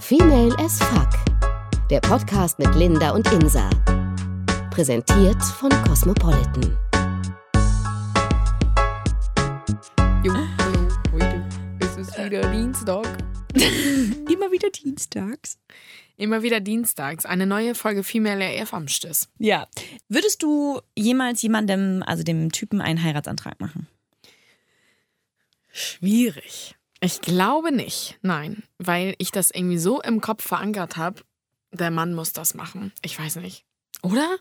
Female as Fuck. Der Podcast mit Linda und Insa. Präsentiert von Cosmopolitan. Jo, hallo, heute ist es wieder Dienstag. Immer wieder dienstags. Immer wieder dienstags. Eine neue Folge Female AF am Stiss. Ja. Würdest du jemals jemandem, also dem Typen, einen Heiratsantrag machen? Schwierig. Ich glaube nicht. Nein, weil ich das irgendwie so im Kopf verankert habe, der Mann muss das machen. Ich weiß nicht. Oder?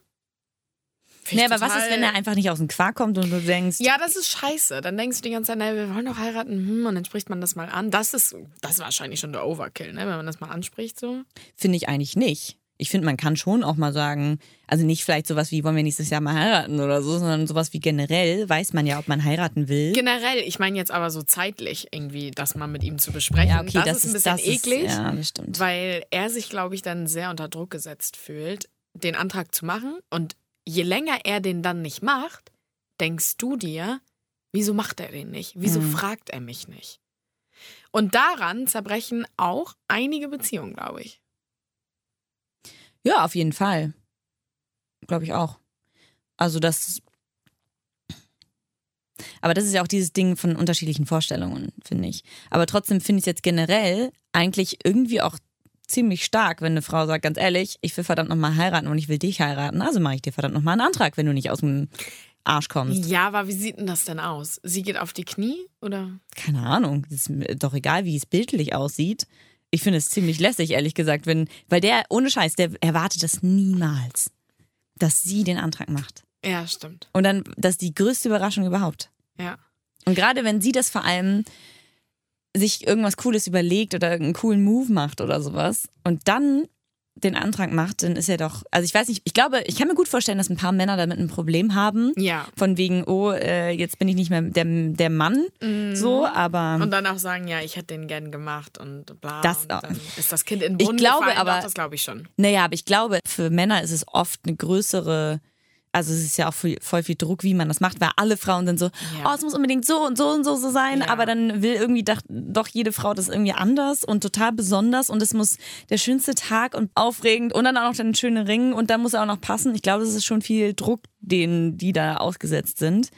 Nee, aber was ist, wenn er einfach nicht aus dem Quark kommt und du denkst, Ja, das ist scheiße. Dann denkst du die ganze Zeit, na, wir wollen doch heiraten, hm, und dann spricht man das mal an. Das ist, das ist wahrscheinlich schon der Overkill, ne? wenn man das mal anspricht so. finde ich eigentlich nicht. Ich finde, man kann schon auch mal sagen, also nicht vielleicht sowas wie, wollen wir nächstes Jahr mal heiraten oder so, sondern sowas wie generell weiß man ja, ob man heiraten will. Generell, ich meine jetzt aber so zeitlich irgendwie, das mal mit ihm zu besprechen. Ja, okay, das, ist ein bisschen das eklig. Ist, ja, das stimmt. weil er sich, glaube ich, dann sehr unter Druck gesetzt fühlt, den Antrag zu machen. Und je länger er den dann nicht macht, denkst du dir, wieso macht er den nicht? Wieso Mhm. fragt er mich nicht? Und daran zerbrechen auch einige Beziehungen, glaube ich. Ja, auf jeden Fall. Glaube ich auch. Also das. Aber das ist ja auch dieses Ding von unterschiedlichen Vorstellungen, finde ich. Aber trotzdem finde ich es jetzt generell eigentlich irgendwie auch ziemlich stark, wenn eine Frau sagt, ganz ehrlich, ich will verdammt nochmal heiraten und ich will dich heiraten, also mache ich dir verdammt nochmal einen Antrag, wenn du nicht aus dem Arsch kommst. Ja, aber wie sieht denn das denn aus? Sie geht auf die Knie oder? Keine Ahnung, ist doch egal, wie es bildlich aussieht. Ich finde es ziemlich lässig, ehrlich gesagt, wenn, weil der, ohne Scheiß, der erwartet das niemals, dass sie den Antrag macht. Ja, stimmt. Und dann, das ist die größte Überraschung überhaupt. Ja. Und gerade wenn sie das vor allem sich irgendwas Cooles überlegt oder irgendeinen coolen Move macht oder sowas und dann den Antrag macht, dann ist er doch, also ich weiß nicht, ich glaube, ich kann mir gut vorstellen, dass ein paar Männer damit ein Problem haben. Ja. Von wegen, oh, äh, jetzt bin ich nicht mehr der, der Mann, so, aber Mhm. Und dann auch sagen, ja, ich hätte den gern gemacht und bla. Das und auch. dann ist das Kind in Ich Brunnen glaube gefallen. aber- Doch, das glaube ich schon. Naja, aber ich glaube, für Männer ist es oft eine größere, also es ist ja auch voll, voll viel Druck, wie man das macht, weil alle Frauen sind so, Ja. oh, es muss unbedingt so und so und so, so sein, Ja. aber dann will irgendwie doch, doch jede Frau das irgendwie anders und total besonders und es muss der schönste Tag und aufregend und dann auch noch den schönen Ring und dann muss er auch noch passen. Ich glaube, es ist schon viel Druck, den die da ausgesetzt sind.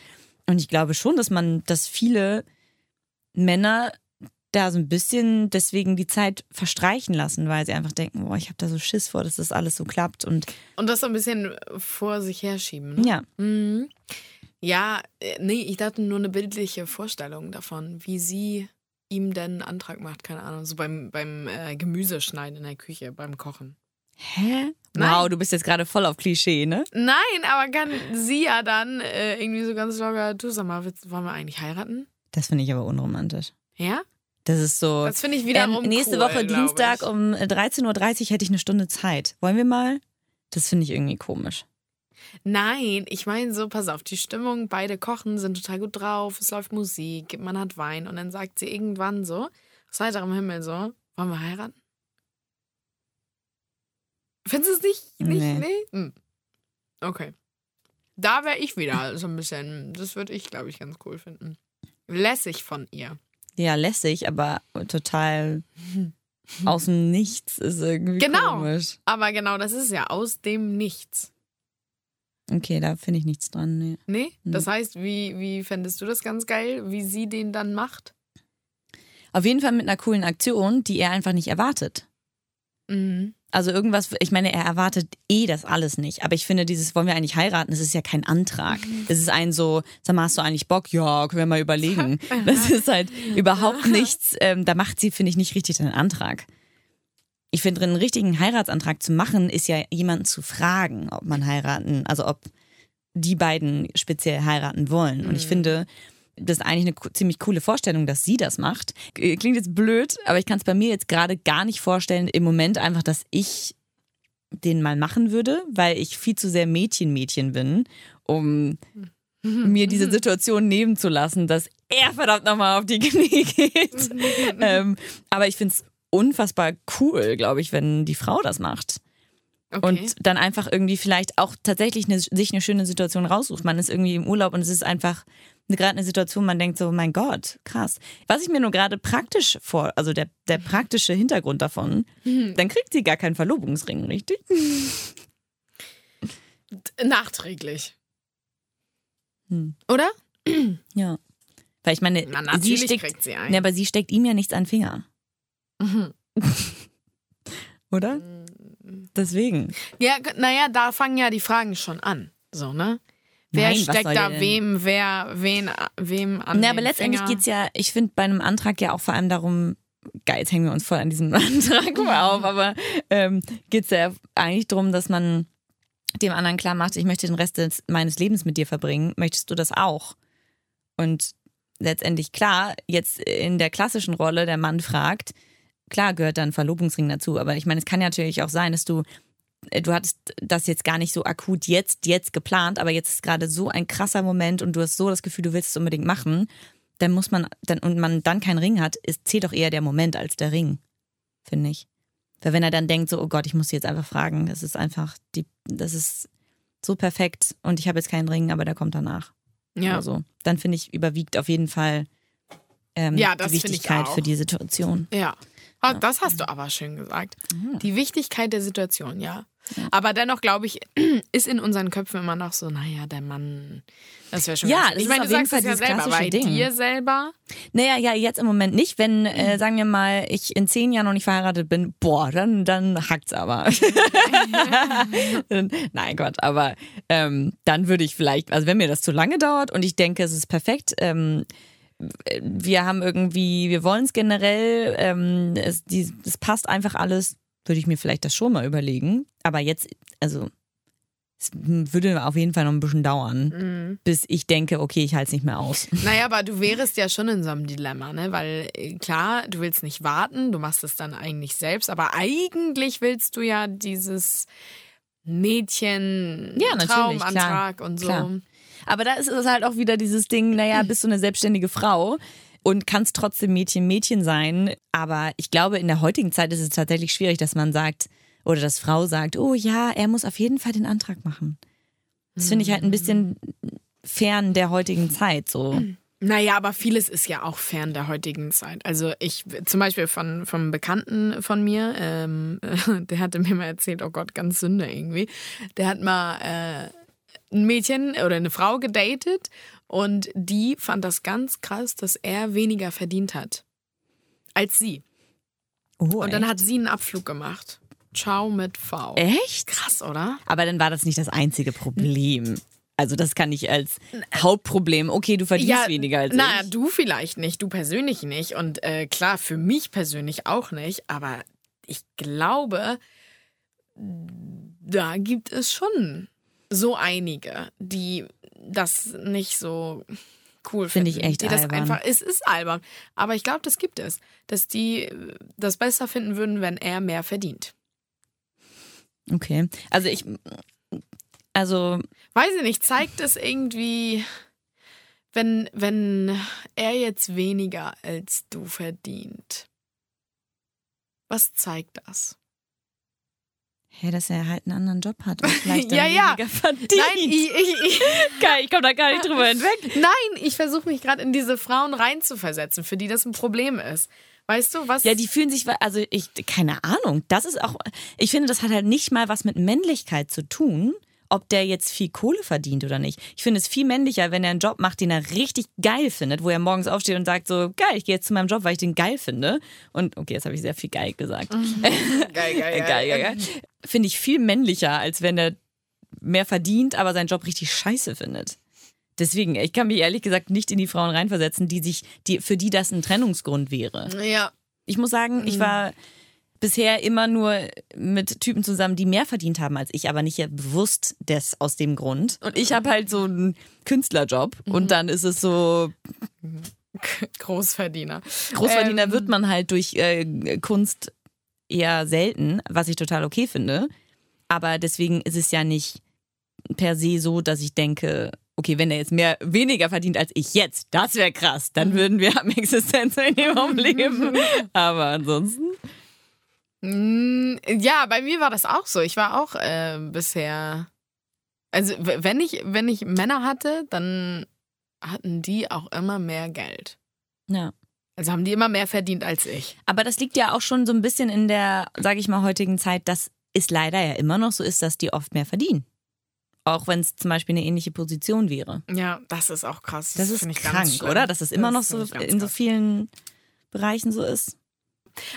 Und ich glaube schon, dass man, dass viele Männer da so ein bisschen deswegen die Zeit verstreichen lassen, weil sie einfach denken, boah, ich habe da so Schiss vor, dass das alles so klappt und Und das so ein bisschen vor sich herschieben. Ne? ja, Mhm. Ja, äh, nee, ich dachte nur eine bildliche Vorstellung davon, wie sie ihm denn einen Antrag macht, keine Ahnung, so beim, beim äh, Gemüseschneiden in der Küche, beim Kochen. hä? Nein. Wow, du bist jetzt gerade voll auf Klischee, ne? Nein, aber kann sie ja dann äh, irgendwie so ganz locker, du sag mal, wollen wir eigentlich heiraten? Das finde ich aber unromantisch. Ja? Das ist so. Das finde ich wiederum ähm, nächste cool, Woche Dienstag um 13.30 Uhr hätte ich eine Stunde Zeit. Wollen wir mal? Das finde ich irgendwie komisch. Nein, ich meine so, pass auf, die Stimmung, beide kochen, sind total gut drauf, es läuft Musik, man hat Wein und dann sagt sie irgendwann so, aus heiterem Himmel so, wollen wir heiraten? Findest du es nicht? nicht Nee. nee? Hm. Okay. Da wäre ich wieder so ein bisschen, das würde ich, glaube ich, ganz cool finden. Lässig von ihr. Ja, lässig, aber total aus dem Nichts ist irgendwie Genau. komisch. Aber genau, das ist ja aus dem Nichts. Okay, da finde ich nichts dran. Nee. Nee? Hm. Das heißt, wie, wie fändest du das ganz geil, wie sie den dann macht? Auf jeden Fall mit einer coolen Aktion, die er einfach nicht erwartet. Mhm. Also irgendwas, ich meine, er erwartet eh das alles nicht. Aber ich finde, dieses wollen wir eigentlich heiraten, das ist ja kein Antrag. Das ist ein so, sag mal, hast du eigentlich Bock? Ja, können wir mal überlegen. Das ist halt überhaupt nichts. Ähm, da macht sie, finde ich, nicht richtig den Antrag. Ich finde, einen richtigen Heiratsantrag zu machen, ist ja jemanden zu fragen, ob man heiraten, also ob die beiden speziell heiraten wollen. Und ich finde, das ist eigentlich eine ziemlich coole Vorstellung, dass sie das macht. K- Klingt jetzt blöd, aber ich kann es bei mir jetzt gerade gar nicht vorstellen, im Moment einfach, dass ich den mal machen würde, weil ich viel zu sehr Mädchen-Mädchen bin, um mir diese Situation nehmen zu lassen, dass er verdammt nochmal auf die Knie geht. ähm, aber ich finde es unfassbar cool, glaube ich, wenn die Frau das macht. Okay. Und dann einfach irgendwie vielleicht auch tatsächlich eine, sich eine schöne Situation raussucht. Man ist irgendwie im Urlaub und es ist einfach gerade eine Situation, man denkt so, mein Gott, krass. Was ich mir nur gerade praktisch vor, also der, der praktische Hintergrund davon, Mhm. dann kriegt sie gar keinen Verlobungsring, richtig? Nachträglich. Hm. Oder? Ja. Weil ich meine, Na, sie steckt, kriegt sie einen. ne, aber sie steckt ihm ja nichts an den Finger, Mhm. oder? Deswegen. Ja, naja, da fangen ja die Fragen schon an. So, ne? Wer Nein, steckt da wem, wer, wen, wem an Ne, den aber letztendlich Finger? geht's ja, ich finde bei einem Antrag ja auch vor allem darum, geil, jetzt hängen wir uns voll an diesem Antrag mal auf, aber ähm, geht's ja eigentlich darum, dass man dem anderen klar macht, ich möchte den Rest des, meines Lebens mit dir verbringen. Möchtest du das auch? Und letztendlich klar, jetzt in der klassischen Rolle, der Mann fragt, klar gehört dann Verlobungsring dazu, aber ich meine, es kann ja natürlich auch sein, dass du äh, du hattest das jetzt gar nicht so akut jetzt, jetzt geplant, aber jetzt ist gerade so ein krasser Moment und du hast so das Gefühl, du willst es unbedingt machen, dann muss man, dann, und man dann keinen Ring hat, ist, zählt doch eher der Moment als der Ring, finde ich. Weil wenn er dann denkt, so, oh Gott, ich muss sie jetzt einfach fragen, das ist einfach, die, das ist so perfekt und ich habe jetzt keinen Ring, aber der kommt danach. Ja. Oder so. Dann finde ich, überwiegt auf jeden Fall ähm, Ja, die Wichtigkeit für die Situation. Ja. Ah, Das hast du aber schön gesagt. Mhm. Die Wichtigkeit der Situation, ja. Aber dennoch, glaube ich, ist in unseren Köpfen immer noch so, naja, der Mann, das wäre schon Ja, das Ich meine, du sagst es Fall ja dieses selber, bei Ding. dir selber. Naja, ja, jetzt im Moment nicht. Wenn, äh, sagen wir mal, ich in zehn Jahren noch nicht verheiratet bin, boah, dann, dann hackt's aber. Nein, Gott, aber ähm, dann würde ich vielleicht, also wenn mir das zu lange dauert und ich denke, es ist perfekt, ähm, wir haben irgendwie, wir wollen es generell, ähm, es, die, es passt einfach alles, würde ich mir vielleicht das schon mal überlegen. Aber jetzt, also es würde auf jeden Fall noch ein bisschen dauern, bis ich denke, okay, ich halte es nicht mehr aus. Naja, aber du wärest ja schon in so einem Dilemma, ne? Weil äh, klar, du willst nicht warten, du machst es dann eigentlich selbst, aber eigentlich willst du ja dieses Mädchen Ja, Traumantrag und so. klar. Aber da ist es halt auch wieder dieses Ding, naja, bist du eine selbstständige Frau und kannst trotzdem Mädchen Mädchen sein. Aber ich glaube, in der heutigen Zeit ist es tatsächlich schwierig, dass man sagt, oder dass Frau sagt, oh ja, er muss auf jeden Fall den Antrag machen. Das finde ich halt ein bisschen fern der heutigen Zeit so. Naja, aber vieles ist ja auch fern der heutigen Zeit. Also ich, zum Beispiel von, vom Bekannten von mir, ähm, der hatte mir mal erzählt, oh Gott, ganz Sünde irgendwie. Der hat mal äh, ein Mädchen oder eine Frau gedatet und die fand das ganz krass, dass er weniger verdient hat als sie. Oh, Und dann echt? hat sie einen Abflug gemacht. Ciao mit V. echt? Krass, oder? Aber dann war das nicht das einzige Problem. Also das kann ich als Hauptproblem, okay, du verdienst weniger als na, ich. du vielleicht nicht, du persönlich nicht. Und äh, klar, für mich persönlich auch nicht. Aber ich glaube, da gibt es schon so einige, die das nicht so cool Finde finden. ich echt die das albern. einfach, es ist albern. Aber ich glaube, das gibt es. Dass die äh, das besser finden würden, wenn er mehr verdient. Okay. Also ich, also weiß ich nicht, zeigt es irgendwie, wenn, wenn er jetzt weniger als du verdient? Was zeigt das? Hey, dass er halt einen anderen Job hat und vielleicht Ja, ja. weniger verdient. Nein, ich, ich, ich, ich komme da gar nicht drüber hinweg. nein, ich versuche mich gerade in diese Frauen reinzuversetzen, für die das ein Problem ist. Weißt du, was? Ja, die fühlen sich, also ich, keine Ahnung, das ist auch, ich finde, das hat halt nicht mal was mit Männlichkeit zu tun, ob der jetzt viel Kohle verdient oder nicht. Ich finde es viel männlicher, wenn er einen Job macht, den er richtig geil findet, wo er morgens aufsteht und sagt so, geil, ich gehe jetzt zu meinem Job, weil ich den geil finde. Und okay, jetzt habe ich sehr viel geil gesagt. geil, geil, geil, geil, geil. Finde ich viel männlicher, als wenn er mehr verdient, aber seinen Job richtig scheiße findet. Deswegen, ich kann mich ehrlich gesagt nicht in die Frauen reinversetzen, die sich, die, für die das ein Trennungsgrund wäre. Ja, Ich muss sagen, ich war bisher immer nur mit Typen zusammen, die mehr verdient haben als ich, aber nicht ja bewusst des aus dem Grund. Und ich habe halt so einen Künstlerjob und dann ist es so, Großverdiener. Großverdiener Ähm, wird man halt durch äh, Kunst eher selten, was ich total okay finde. Aber deswegen ist es ja nicht per se so, dass ich denke, okay, wenn er jetzt mehr weniger verdient als ich jetzt, das wäre krass, dann würden wir am Existenzminimum leben. Aber ansonsten. Mm, Ja, bei mir war das auch so. Ich war auch äh, bisher. Also, wenn ich, wenn ich Männer hatte, dann hatten die auch immer mehr Geld. Ja. Also haben die immer mehr verdient als ich. Aber das liegt ja auch schon so ein bisschen in der, sage ich mal, heutigen Zeit, dass es leider ja immer noch so ist, dass die oft mehr verdienen. Auch wenn es zum Beispiel eine ähnliche Position wäre. Ja, das ist auch krass. Das ist finde ich krank, oder? Dass es immer Das noch so in so vielen Bereichen so ist.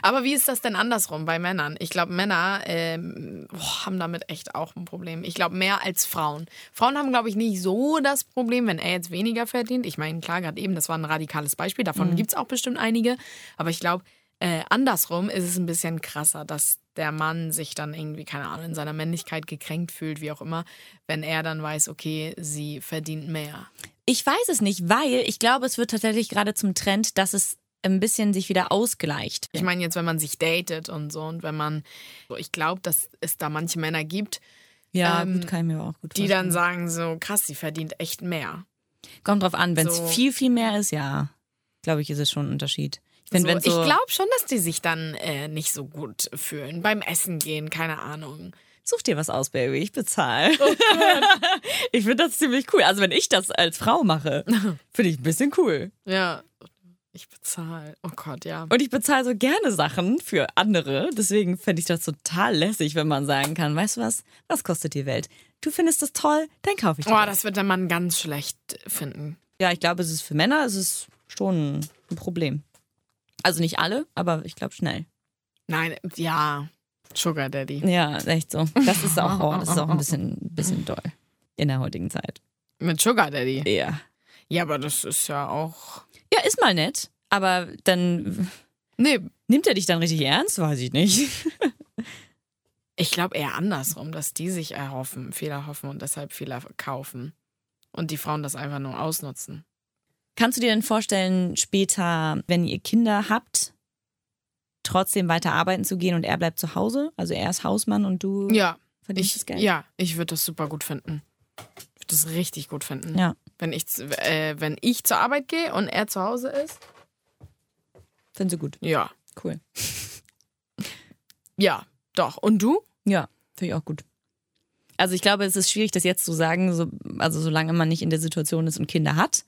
Aber wie ist das denn andersrum bei Männern? Ich glaube, Männer ähm, boah, haben damit echt auch ein Problem. Ich glaube, mehr als Frauen. Frauen haben, glaube ich, nicht so das Problem, wenn er jetzt weniger verdient. Ich meine, klar, gerade eben, das war ein radikales Beispiel. Davon Mhm. gibt's auch bestimmt einige. Aber ich glaube, äh, andersrum ist es ein bisschen krasser, dass der Mann sich dann irgendwie, keine Ahnung, in seiner Männlichkeit gekränkt fühlt, wie auch immer, wenn er dann weiß, okay, sie verdient mehr. Ich weiß es nicht, weil ich glaube, es wird tatsächlich gerade zum Trend, dass es ein bisschen sich wieder ausgleicht. Ich meine jetzt, wenn man sich datet und so und wenn man, so, ich glaube, dass es da manche Männer gibt, Ja, ähm, gut, kann ich mir auch gut die dann sagen so, krass, sie verdient echt mehr. Kommt drauf an, wenn es so- viel, viel mehr ist, ja, glaube ich, ist es schon ein Unterschied. Ich So, so, ich glaube schon, dass die sich dann äh, nicht so gut fühlen. Beim Essen gehen, keine Ahnung. such dir was aus, Baby, ich bezahle. Oh ich finde das ziemlich cool. Also wenn ich das als Frau mache, finde ich ein bisschen cool. Ja, ich bezahle. Oh Gott, ja. Und ich bezahle so gerne Sachen für andere. Deswegen fände ich das total lässig, wenn man sagen kann, weißt du was, was kostet die Welt? Du findest das toll, dann kaufe ich Boah, das. das wird der Mann ganz schlecht finden. Ja, ich glaube, es ist für Männer es ist schon ein Problem. Also nicht alle, aber ich glaube schnell. Nein, ja. Sugar Daddy. Ja, echt so. Das ist auch, oh, das ist auch ein bisschen, ein bisschen doll in der heutigen Zeit. Mit Sugar Daddy. Ja. Ja, aber das ist ja auch. Ja, ist mal nett, aber dann Nee, nimmt er dich dann richtig ernst? Weiß ich nicht. ich glaube eher andersrum, dass die sich erhoffen, Fehler hoffen und deshalb Fehler kaufen. Und die Frauen das einfach nur ausnutzen. Kannst du dir denn vorstellen, später, wenn ihr Kinder habt, trotzdem weiter arbeiten zu gehen und er bleibt zu Hause? Also er ist Hausmann und du Ja, verdienst ich, das Geld? ja, ich würde das super gut finden. Ich würde das richtig gut finden. Ja. Wenn ich, äh, wenn ich zur Arbeit gehe und er zu Hause ist, Finden sie gut. ja. Cool. Ja, doch. Und du? Ja, finde ich auch gut. Also ich glaube, es ist schwierig, das jetzt zu sagen, so, also solange man nicht in der Situation ist und Kinder hat.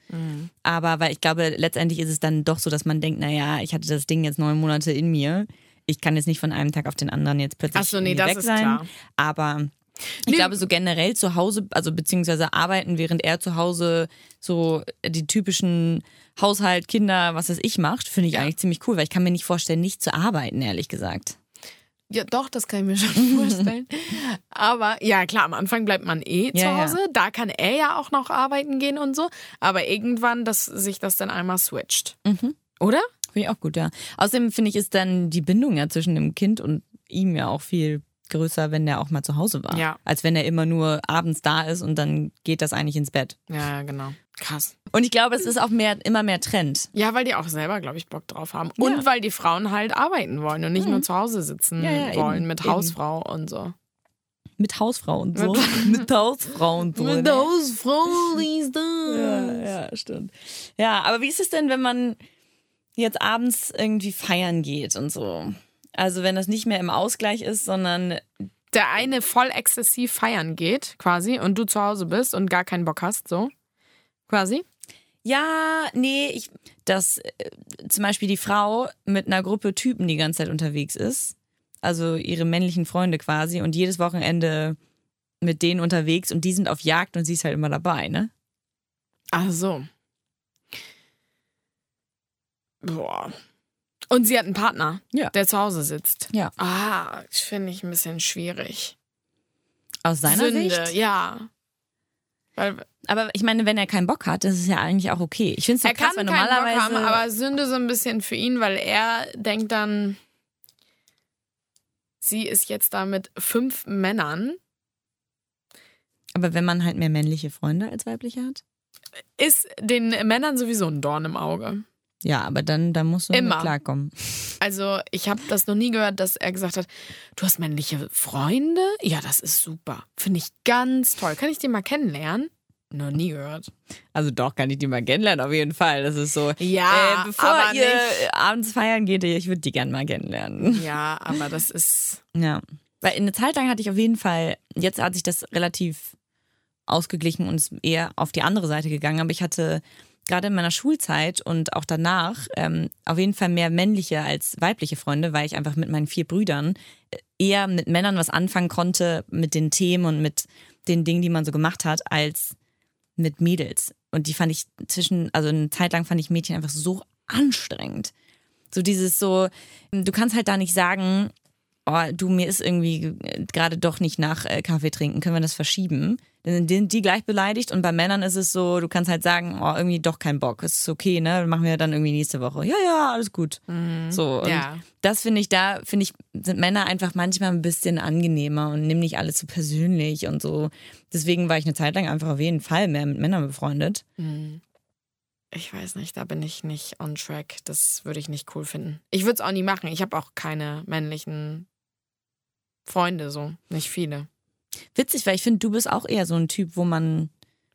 Aber weil ich glaube, letztendlich ist es dann doch so, dass man denkt, naja, ich hatte das Ding jetzt neun Monate in mir. Ich kann jetzt nicht von einem Tag auf den anderen jetzt plötzlich Ach so, nee, das weg ist sein. klar. Aber ich Nee. glaube, so generell zu Hause, also beziehungsweise arbeiten, während er zu Hause so die typischen Haushalt, Kinder, was weiß ich macht, finde ich Ja. eigentlich ziemlich cool, weil ich kann mir nicht vorstellen, nicht zu arbeiten, ehrlich gesagt. Ja, doch, das kann ich mir schon vorstellen. Aber ja, klar, am Anfang bleibt man eh zu Ja, ja. Hause. Da kann er ja auch noch arbeiten gehen und so. Aber irgendwann, dass sich das dann einmal switcht. Mhm. Oder? Finde ich auch gut, ja. Außerdem finde ich, ist dann die Bindung ja zwischen dem Kind und ihm ja auch viel größer, wenn der auch mal zu Hause war. Ja. Als wenn er immer nur abends da ist und dann geht das eigentlich ins Bett. Ja, genau. Krass. Und ich glaube, es ist auch mehr, immer mehr Trend. Ja, weil die auch selber, glaube ich, Bock drauf haben. Und Ja. Mhm. weil die Frauen halt arbeiten wollen und nicht nur zu Hause sitzen Ja, ja, wollen eben, mit eben. Hausfrau und so. Mit Hausfrau und so. Mit Hausfrau und so. Mit ne? Hausfrau, dies, das. Ja, ja, stimmt. Ja, aber wie ist es denn, wenn man jetzt abends irgendwie feiern geht und so? Also wenn das nicht mehr im Ausgleich ist, sondern Der eine voll exzessiv feiern geht, quasi, und du zu Hause bist und gar keinen Bock hast, so. Quasi. ja, nee, ich, dass äh, zum Beispiel die Frau mit einer Gruppe Typen die ganze Zeit unterwegs ist, also ihre männlichen Freunde quasi und jedes Wochenende mit denen unterwegs und die sind auf Jagd und sie ist halt immer dabei, ne? Ach so. Boah. Und sie hat einen Partner, Ja. der zu Hause sitzt. Ja. Ah, das finde ich ein bisschen schwierig. Aus seiner Sünde, Sicht. ja. Weil Aber ich meine, wenn er keinen Bock hat, das ist ja eigentlich auch okay. Ich finde es krass, kann weil keinen Bock normalerweise haben, aber Sünde so ein bisschen für ihn, weil er denkt dann, sie ist jetzt da mit fünf Männern. aber wenn man halt mehr männliche Freunde als weibliche hat. Ist den Männern sowieso ein Dorn im Auge. Ja, aber dann, dann musst du Immer. klarkommen. Also, ich habe das noch nie gehört, dass er gesagt hat, du hast männliche Freunde? Ja, das ist super. Finde ich ganz toll. Kann ich den mal kennenlernen? Noch nie gehört. Also doch, kann ich die mal kennenlernen, auf jeden Fall. Das ist so. Ja, äh, bevor ihr nicht. abends feiern geht, ich würde die gern mal kennenlernen. Ja, aber das ist. Ja. Weil eine Zeit lang hatte ich auf jeden Fall, jetzt hat sich das relativ ausgeglichen und ist eher auf die andere Seite gegangen, aber ich hatte gerade in meiner Schulzeit und auch danach ähm, auf jeden Fall mehr männliche als weibliche Freunde, weil ich einfach mit meinen vier Brüdern äh, eher mit Männern was anfangen konnte, mit den Themen und mit den Dingen, die man so gemacht hat, als mit Mädels. Und die fand ich zwischen, also eine Zeit lang fand ich Mädchen einfach so anstrengend. So dieses so, du kannst halt da nicht sagen, oh, du, mir ist irgendwie gerade doch nicht nach äh, Kaffee trinken, können wir das verschieben? Dann sind die gleich beleidigt und bei Männern ist es so, du kannst halt sagen, oh, irgendwie doch kein Bock, ist okay, ne? Machen wir dann irgendwie nächste Woche. Ja, ja, alles gut. Mhm. So, und Ja. das finde ich, da finde ich, sind Männer einfach manchmal ein bisschen angenehmer und nehmen nicht alles so persönlich und so. Deswegen war ich eine Zeit lang einfach auf jeden Fall mehr mit Männern befreundet. Ich weiß nicht, da bin ich nicht on track. Das würde ich nicht cool finden. Ich würde es auch nie machen. Ich habe auch keine männlichen Freunde, so. Nicht viele. Witzig, weil ich finde, du bist auch eher so ein Typ, wo man,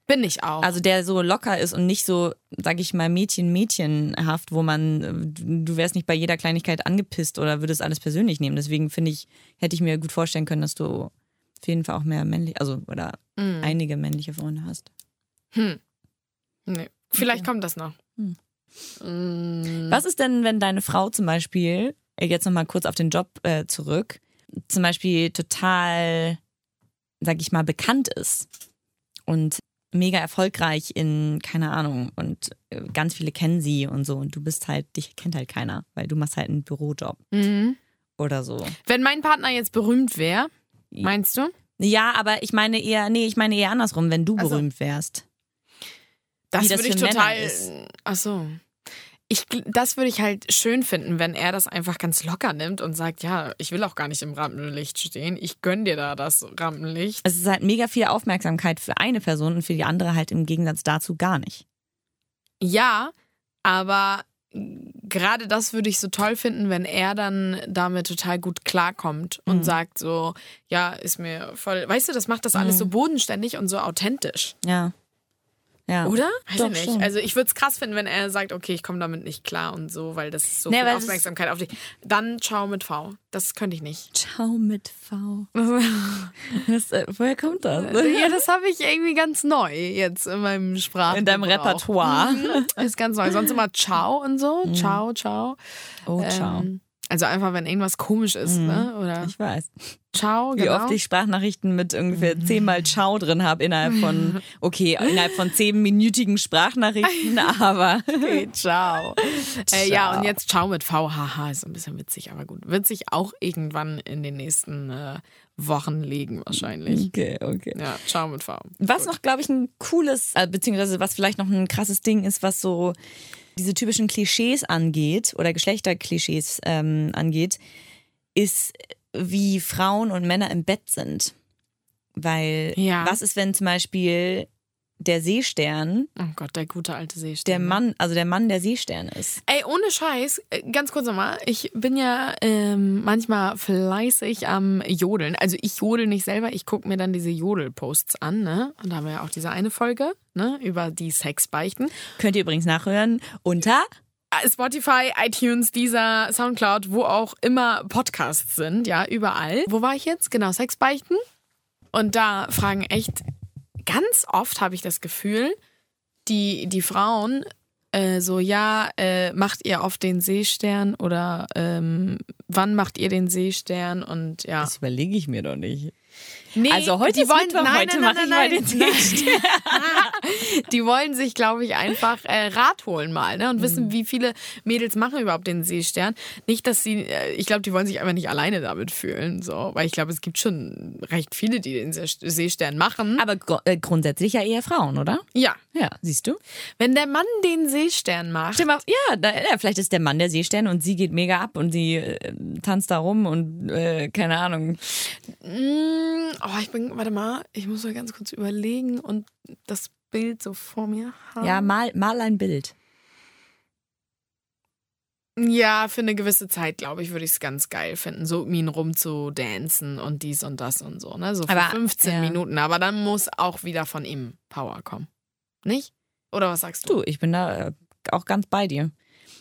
Bin ich auch. also der so locker ist und nicht so, sag ich mal, Mädchen-Mädchenhaft, wo man, äh, du wärst nicht bei jeder Kleinigkeit angepisst oder würdest alles persönlich nehmen. Deswegen finde ich, hätte ich mir gut vorstellen können, dass du auf jeden Fall auch mehr männlich, also oder Mhm. einige männliche Freunde hast. Hm. Nee. Vielleicht kommt das noch. Hm. Mm. Was ist denn, wenn deine Frau zum Beispiel, äh, jetzt nochmal kurz auf den Job äh, zurück, zum Beispiel total, sag ich mal, bekannt ist und mega erfolgreich in, keine Ahnung, und äh, ganz viele kennen sie und so und du bist halt, dich kennt halt keiner, weil du machst halt einen Bürojob Mhm. oder so. Wenn mein Partner jetzt berühmt wäre, meinst du? Ja, aber ich meine eher, nee, ich meine eher andersrum, wenn du Ach so. berühmt wärst. Das das würde ich total. Ach so. Ich, das würde ich halt schön finden, wenn er das einfach ganz locker nimmt und sagt, ja, ich will auch gar nicht im Rampenlicht stehen. Ich gönn dir da das Rampenlicht. Es ist halt mega viel Aufmerksamkeit für eine Person und für die andere halt im Gegensatz dazu gar nicht. Ja, aber gerade das würde ich so toll finden, wenn er dann damit total gut klarkommt und Mhm. sagt so, ja, ist mir voll, weißt du, das macht das Mhm. alles so bodenständig und so authentisch. Ja. Ja. Oder? Weiß Doch, ich nicht. schon. Also ich würde es krass finden, wenn er sagt, okay, ich komme damit nicht klar und so, weil das so Nee, viel ist- Aufmerksamkeit auf dich. Dann ciao mit V. Das könnte ich nicht. Ciao mit V. Das, äh, woher kommt das? ja, das habe ich irgendwie ganz neu jetzt in meinem Sprach. In deinem Repertoire. Mhm, ist ganz neu. Sonst immer ciao und so. Ciao, ciao. Oh, ciao. Ähm, also einfach, wenn irgendwas komisch ist, ne? Oder Ich weiß. Ciao, Wie genau. oft ich Sprachnachrichten mit ungefähr zehnmal Ciao drin habe innerhalb von, okay, innerhalb von zehnminütigen Sprachnachrichten, aber Okay, ciao. Äh, ja, Ciao. und jetzt ciao mit VHH ist ein bisschen witzig, aber gut. Wird sich auch irgendwann in den nächsten äh, Wochen legen, wahrscheinlich. okay, okay. Ja, ciao mit V. Was noch, glaube ich, ein cooles, äh, beziehungsweise was vielleicht noch ein krasses Ding ist, was so diese typischen Klischees angeht oder Geschlechterklischees ähm, angeht, ist, wie Frauen und Männer im Bett sind. Weil, Ja. was ist, wenn zum Beispiel der Seestern Oh Gott, der gute alte Seestern. der Mann, also der Mann der Seestern ist? Ey, ohne Scheiß, äh, ganz kurz nochmal. Ich bin ja ähm, manchmal fleißig am Jodeln. Also ich jodel nicht selber, ich gucke mir dann diese Jodel-Posts an, ne? Und da haben wir ja auch diese eine Folge, ne? Über die Sexbeichten. Könnt ihr übrigens nachhören unter Spotify, iTunes, dieser Soundcloud, wo auch immer Podcasts sind, ja, überall. Wo war ich jetzt? Genau, Sexbeichten. Und da fragen echt, ganz oft habe ich das Gefühl, die, die Frauen äh, so, ja, äh, macht ihr auf den Seestern oder ähm, wann macht ihr den Seestern und ja. Das überlege ich mir doch nicht. Nee, Also heute die wollen, Mittwoch, nein, heute nein, mache nein, ich nein, mal den nein. Die wollen sich, glaube ich, einfach äh, Rat holen mal ne? und Mhm. wissen, wie viele Mädels machen überhaupt den Seestern. Nicht, dass sie, äh, ich glaube, die wollen sich einfach nicht alleine damit fühlen, so, weil ich glaube, es gibt schon recht viele, die den See- Seestern machen. Aber gru- äh, grundsätzlich ja eher Frauen, oder? ja, Ja, siehst du? wenn der Mann den Seestern macht, mal, ja, da, ja, vielleicht ist der Mann der Seestern und sie geht mega ab und sie äh, tanzt da rum und äh, keine Ahnung. Mm, oh, ich bin, warte mal, ich muss mal ganz kurz überlegen und das Bild so vor mir haben. Ja, mal, mal ein Bild. Ja, für eine gewisse Zeit, glaube ich, würde ich es ganz geil finden, so um ihn rumzudancen und dies und das und so, ne? So für Aber, 15 ja. Minuten. Aber dann muss auch wieder von ihm Power kommen. Nicht? Oder was sagst du? Du, ich bin da äh, auch ganz bei dir.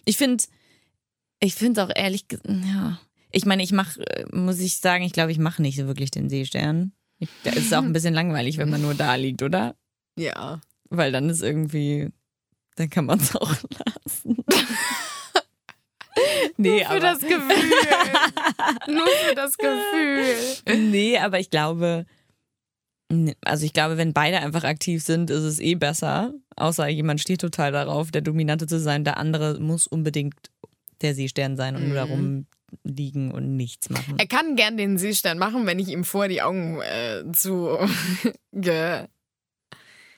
Ich finde, ich finde es auch ehrlich, ja. Ich meine, ich mache, muss ich sagen, ich glaube, ich mache nicht so wirklich den Seestern. Ich, da ist es auch ein bisschen langweilig, wenn man nur da liegt, oder? Ja. Weil dann ist irgendwie, dann kann man es auch lassen. nee, Für aber, das Gefühl. Nur für das Gefühl. nee, aber ich glaube, also ich glaube, wenn beide einfach aktiv sind, ist es eh besser. Außer jemand steht total darauf, der Dominante zu sein. Der andere muss unbedingt der Seestern sein und nur darum liegen und nichts machen. Er kann gern den Seestern machen, wenn ich ihm vor die Augen äh, zu geklappt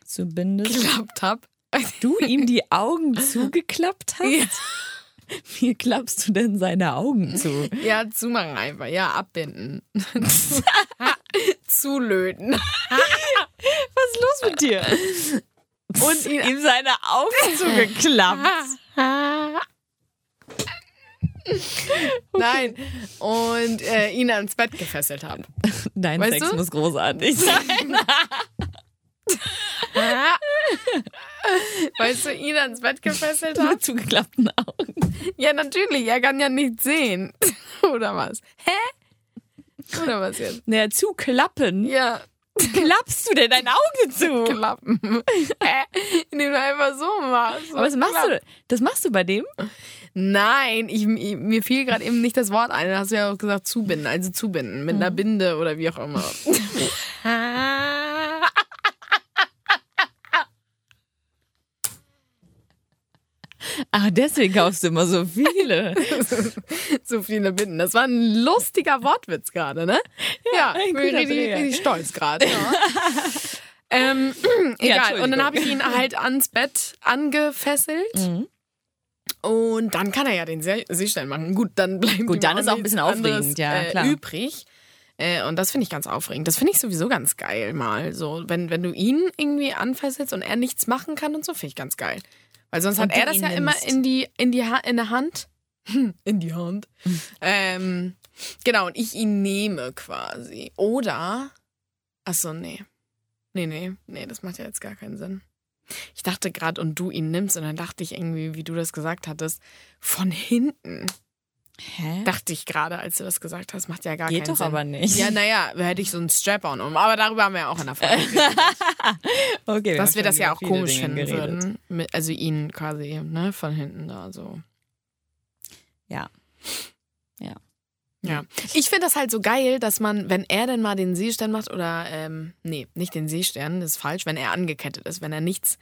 Zumindest habe. du ihm die Augen zugeklappt hast? Ja. Wie klappst du denn seine Augen zu? Ja, zumachen einfach. Ja, abbinden. Zulöten. Was ist los mit dir? Und ihm seine Augen zugeklappt. Nein. Und äh, ihn ans Bett gefesselt haben. Dein Weißt Sex du? muss großartig sein. Weißt du, ihn ans Bett gefesselt haben? Mit zugeklappten Augen. Ja, natürlich. Er kann ja nicht sehen. Oder was? Hä? Oder was jetzt? Naja, zuklappen. Ja, Klappst du denn dein Auge zu? klappen. Hä? Indem du einfach so machst. Aber was machst du? Das machst du bei dem? Nein, ich, mir fiel gerade eben nicht das Wort ein. Da hast du ja auch gesagt zubinden. Also zubinden. Mit einer Binde oder wie auch immer. Ah, deswegen kaufst du immer so viele. so viele Binden. Das war ein lustiger Wortwitz gerade, ne? Ja, ein ich bin richtig, stolz gerade. Ja. ähm, egal. Und dann habe ich ihn halt ans Bett angefesselt. Mhm. Und dann kann er ja den See Seestern machen. Gut, dann bleibt Gut, dann ist auch ein bisschen aufregend, anderes, ja, äh, klar. übrig. Äh, und das finde ich ganz aufregend. Das finde ich sowieso ganz geil mal. So, wenn, wenn du ihn irgendwie anfesselst und er nichts machen kann und so, finde ich ganz geil. Weil sonst Und hat er das ja immer nimmst. in die, in die ha in der Hand. In die Hand. ähm, genau, und ich ihn nehme quasi. Oder. Achso, nee. Nee, nee, nee, das macht ja jetzt gar keinen Sinn. Ich dachte gerade, und du ihn nimmst, und dann dachte ich irgendwie, wie du das gesagt hattest, von hinten. Hä? Dachte ich gerade, als du das gesagt hast, macht ja gar Geht keinen doch Sinn. aber nicht. Ja, naja, hätte ich so einen Strap-on um. Aber darüber haben wir ja auch in der Folge Okay, dass wir das ja auch komisch Dinge finden geredet. würden. Mit, also ihn quasi, ne, von hinten da so. Ja. Ja. Ich finde das halt so geil, dass man, wenn er denn mal den Seestern macht, oder, ähm, nee, nicht den Seestern, das ist falsch, wenn er angekettet ist, wenn er nichts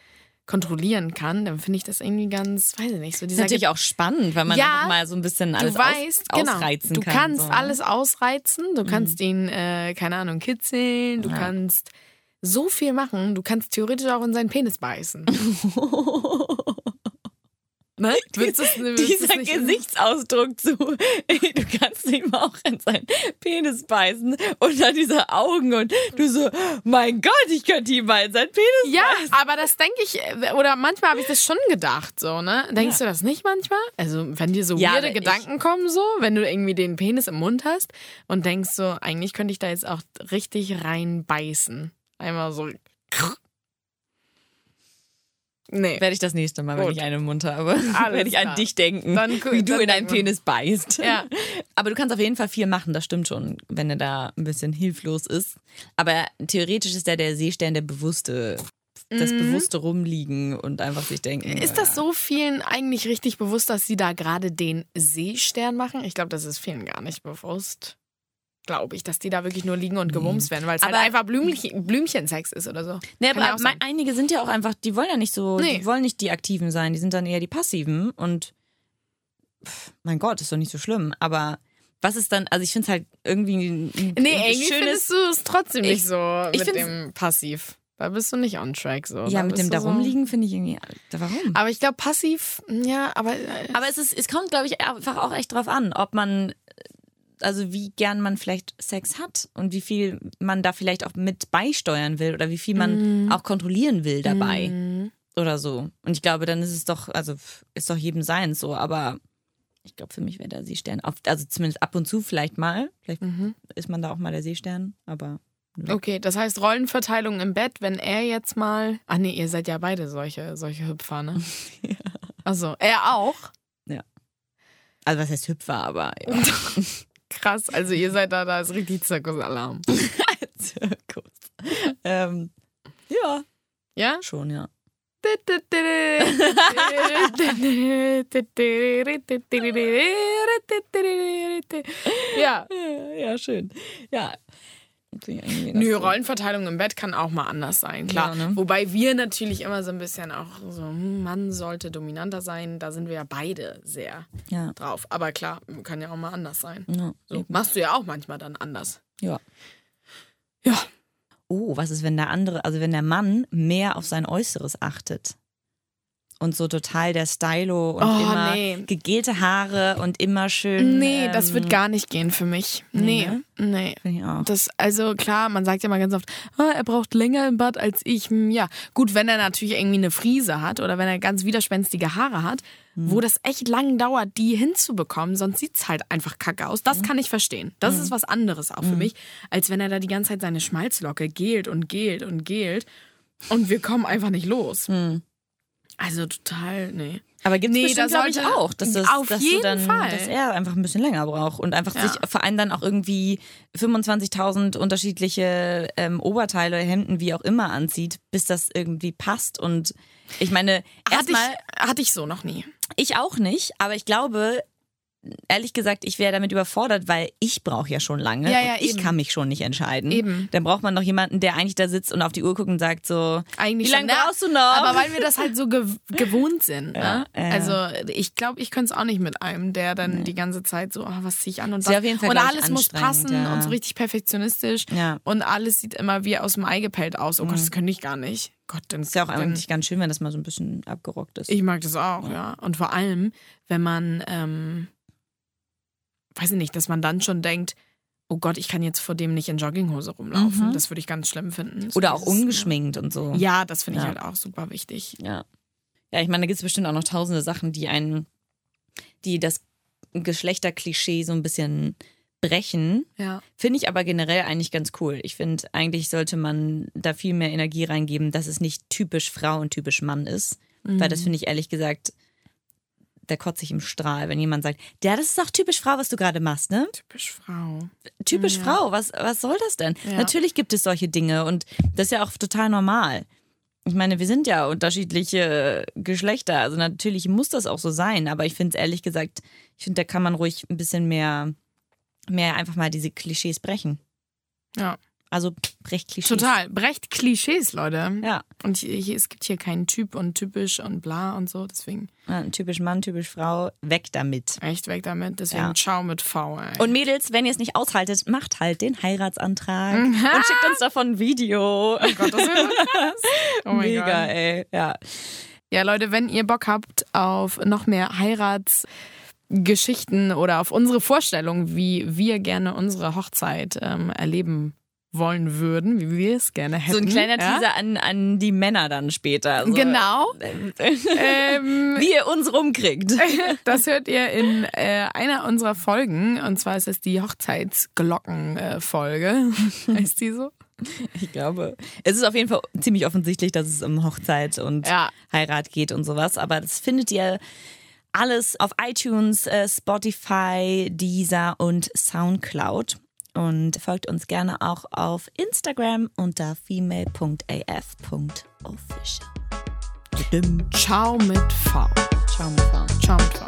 kontrollieren kann, dann finde ich das irgendwie ganz, weiß ich nicht, so Ist dieser natürlich auch spannend, weil man Ja, mal so ein bisschen alles du weißt, aus, genau, ausreizen du kann. kannst so, ne? alles ausreizen, du kannst ihn, äh, keine Ahnung, kitzeln, du Ja. kannst so viel machen, du kannst theoretisch auch in seinen Penis beißen. ne? Dieser Gesichtsausdruck zu, du kannst ihm auch in seinen Penis beißen und dann diese Augen und du so, mein Gott, ich könnte ihm mal in seinen Penis Ja, beißen. aber das denke ich, äh, oder manchmal habe ich das schon gedacht, so, ne? Denkst du das nicht manchmal? Also, wenn dir so Ja, weirde Gedanken kommen, so, wenn du irgendwie den Penis im Mund hast und denkst so, eigentlich könnte ich da jetzt auch richtig reinbeißen. Einmal so. Nee. Werde ich das nächste Mal, wenn Gut. ich einen im Mund habe, werde ich an klar. dich denken, Dann- wie du in einen denken wir- Penis beißt. Ja. Aber du kannst auf jeden Fall viel machen, das stimmt schon, wenn er da ein bisschen hilflos ist. Aber theoretisch ist er der Seestern, der bewusste, das bewusste Rumliegen und einfach sich denken. Mhm. Ist das so vielen eigentlich richtig bewusst, dass sie da gerade den Seestern machen? Ich glaube, das ist vielen gar nicht bewusst. Glaube ich, dass die da wirklich nur liegen und gewumst werden, weil es halt einfach Blümchen, Blümchensex ist oder so. Nee, Kann aber ja mein- einige sind ja auch einfach, die wollen ja nicht so, Nee. die wollen nicht die Aktiven sein, die sind dann eher die Passiven und pff, mein Gott, ist doch nicht so schlimm. Aber was ist dann, also ich finde es halt irgendwie ein, Nee, ein irgendwie findest du es trotzdem nicht Ich- so ich mit dem Passiv. Da bist du nicht on track so. Ja, Da mit dem du da so- finde ich irgendwie, warum? Aber ich glaube, passiv, ja, aber. äh, Aber es, ist, es kommt, glaube ich, einfach auch echt drauf an, ob man, also wie gern man vielleicht Sex hat und wie viel man da vielleicht auch mit beisteuern will oder wie viel man auch kontrollieren will dabei Mhm. oder so. Und ich glaube, dann ist es doch, also ist doch jedem sein so, aber ich glaube, für mich wäre der Seestern, auf, also zumindest ab und zu vielleicht mal, vielleicht Mhm. ist man da auch mal der Seestern, aber Okay, das heißt Rollenverteilung im Bett, wenn er jetzt mal. Ach nee, ihr seid ja beide solche, solche Hüpfer, ne? ja. Also, er auch. also was heißt Hüpfer, aber ja. Krass, also ihr seid da, da ist richtig Zirkusalarm. Zirkus. ähm, ja, Ja? schon, ja. Ja. Ja, schön. Ja. Nö, Rollenverteilung im Bett kann auch mal anders sein, klar. Ja, ne? Wobei wir natürlich immer so ein bisschen auch so, hm, Mann sollte dominanter sein. Da sind wir ja beide sehr Ja. drauf. Aber klar, kann ja auch mal anders sein. Ja. So, machst du ja auch manchmal dann anders. ja. Ja. Oh, was ist, wenn der andere, also wenn der Mann mehr auf sein Äußeres achtet? Und so total der Stylo und Oh, immer nee. gegelte Haare und immer schön. Nee, das ähm, wird gar nicht gehen für mich. Nee, ne? nee. Ich auch. Das, also klar, man sagt ja mal ganz oft, ah, er braucht länger im Bad als ich. Hm, Ja, gut, wenn er natürlich irgendwie eine Frise hat oder wenn er ganz widerspenstige Haare hat, wo das echt lang dauert, die hinzubekommen, sonst sieht's halt einfach kacke aus. Das kann ich verstehen. Das ist was anderes auch für mich, als wenn er da die ganze Zeit seine Schmalzlocke gelt und gelt und gelt und wir kommen einfach nicht los. Also total, nee. Aber gibt es Nee, bestimmt, glaube ich, auch, dass, das, auf dass, jeden du dann, Fall. dass er einfach ein bisschen länger braucht und einfach Ja. sich vor allem dann auch irgendwie 25.000 unterschiedliche ähm, Oberteile, Hemden, wie auch immer anzieht, bis das irgendwie passt. Und ich meine, Hatte erstmal, hatte ich so noch nie. ich auch nicht, aber ich glaube, ehrlich gesagt, ich wäre damit überfordert, weil ich brauche ja schon lange Ja, ja, ich eben. kann mich schon nicht entscheiden. Eben. Dann braucht man noch jemanden, der eigentlich da sitzt und auf die Uhr guckt und sagt so, Eigentlich wie lange brauchst du noch? Aber weil wir das halt so gew gewohnt sind. Ja, Ne? ja. Also ich glaube, ich könnte es auch nicht mit einem, der dann die ganze Zeit so, oh, was ziehe ich an und ja auf jeden Fall, und alles muss passen ja. und so richtig perfektionistisch. Ja. Und alles sieht immer wie aus dem Ei gepellt aus. Oh Gott, das könnte ich gar nicht. Gott, dann ist ja auch dann, eigentlich ganz schön, wenn das mal so ein bisschen abgerockt ist. Ich mag das auch, ja. Und vor allem, wenn man, ähm, weiß ich nicht, dass man dann schon denkt, oh Gott, ich kann jetzt vor dem nicht in Jogginghose rumlaufen. Das würde ich ganz schlimm finden. So Oder auch ungeschminkt und so. Ja, das finde ich Ja. halt auch super wichtig. Ja. Ja, ich meine, da gibt es bestimmt auch noch tausende Sachen, die einen, die das Geschlechterklischee so ein bisschen brechen. Ja. Finde ich aber generell eigentlich ganz cool. Ich finde, eigentlich sollte man da viel mehr Energie reingeben, dass es nicht typisch Frau und typisch Mann ist. Weil das finde ich ehrlich gesagt, da kotze ich im Strahl, wenn jemand sagt, ja, das ist doch typisch Frau, was du gerade machst, ne? Typisch Frau. typisch Frau, was, was soll das denn? Ja. Natürlich gibt es solche Dinge und das ist ja auch total normal. Ich meine, wir sind ja unterschiedliche Geschlechter, also natürlich muss das auch so sein, aber ich finde es ehrlich gesagt, ich finde, da kann man ruhig ein bisschen mehr, mehr einfach mal diese Klischees brechen. Ja. Also brecht Klischees. Total. Brecht Klischees, Leute. Ja. Und hier, es gibt hier keinen Typ und typisch und bla und so. Deswegen Ja, typisch Mann, typisch Frau, weg damit. echt weg damit. Deswegen Ja. ciao mit V, ey. Und Mädels, wenn ihr es nicht aushaltet, macht halt den Heiratsantrag und schickt uns davon ein Video. oh Gott, das. Oh mein Mega, Gott. ey. Ja. Ja, Leute, wenn ihr Bock habt auf noch mehr Heiratsgeschichten oder auf unsere Vorstellung, wie wir gerne unsere Hochzeit ähm, erleben wollen würden, wie wir es gerne hätten. So ein kleiner ja? Teaser an, an die Männer dann später. So, Genau. ähm, Wie ihr uns rumkriegt. Das hört ihr in äh, einer unserer Folgen. Und zwar ist es die Hochzeitsglocken-Folge. heißt die so? Ich glaube, es ist auf jeden Fall ziemlich offensichtlich, dass es um Hochzeit und Ja. Heirat geht und sowas. Aber das findet ihr alles auf iTunes, äh, Spotify, Deezer und Soundcloud. Und folgt uns gerne auch auf Instagram unter female.af.official. Ciao mit V. Ciao, mit V. Ciao mit V.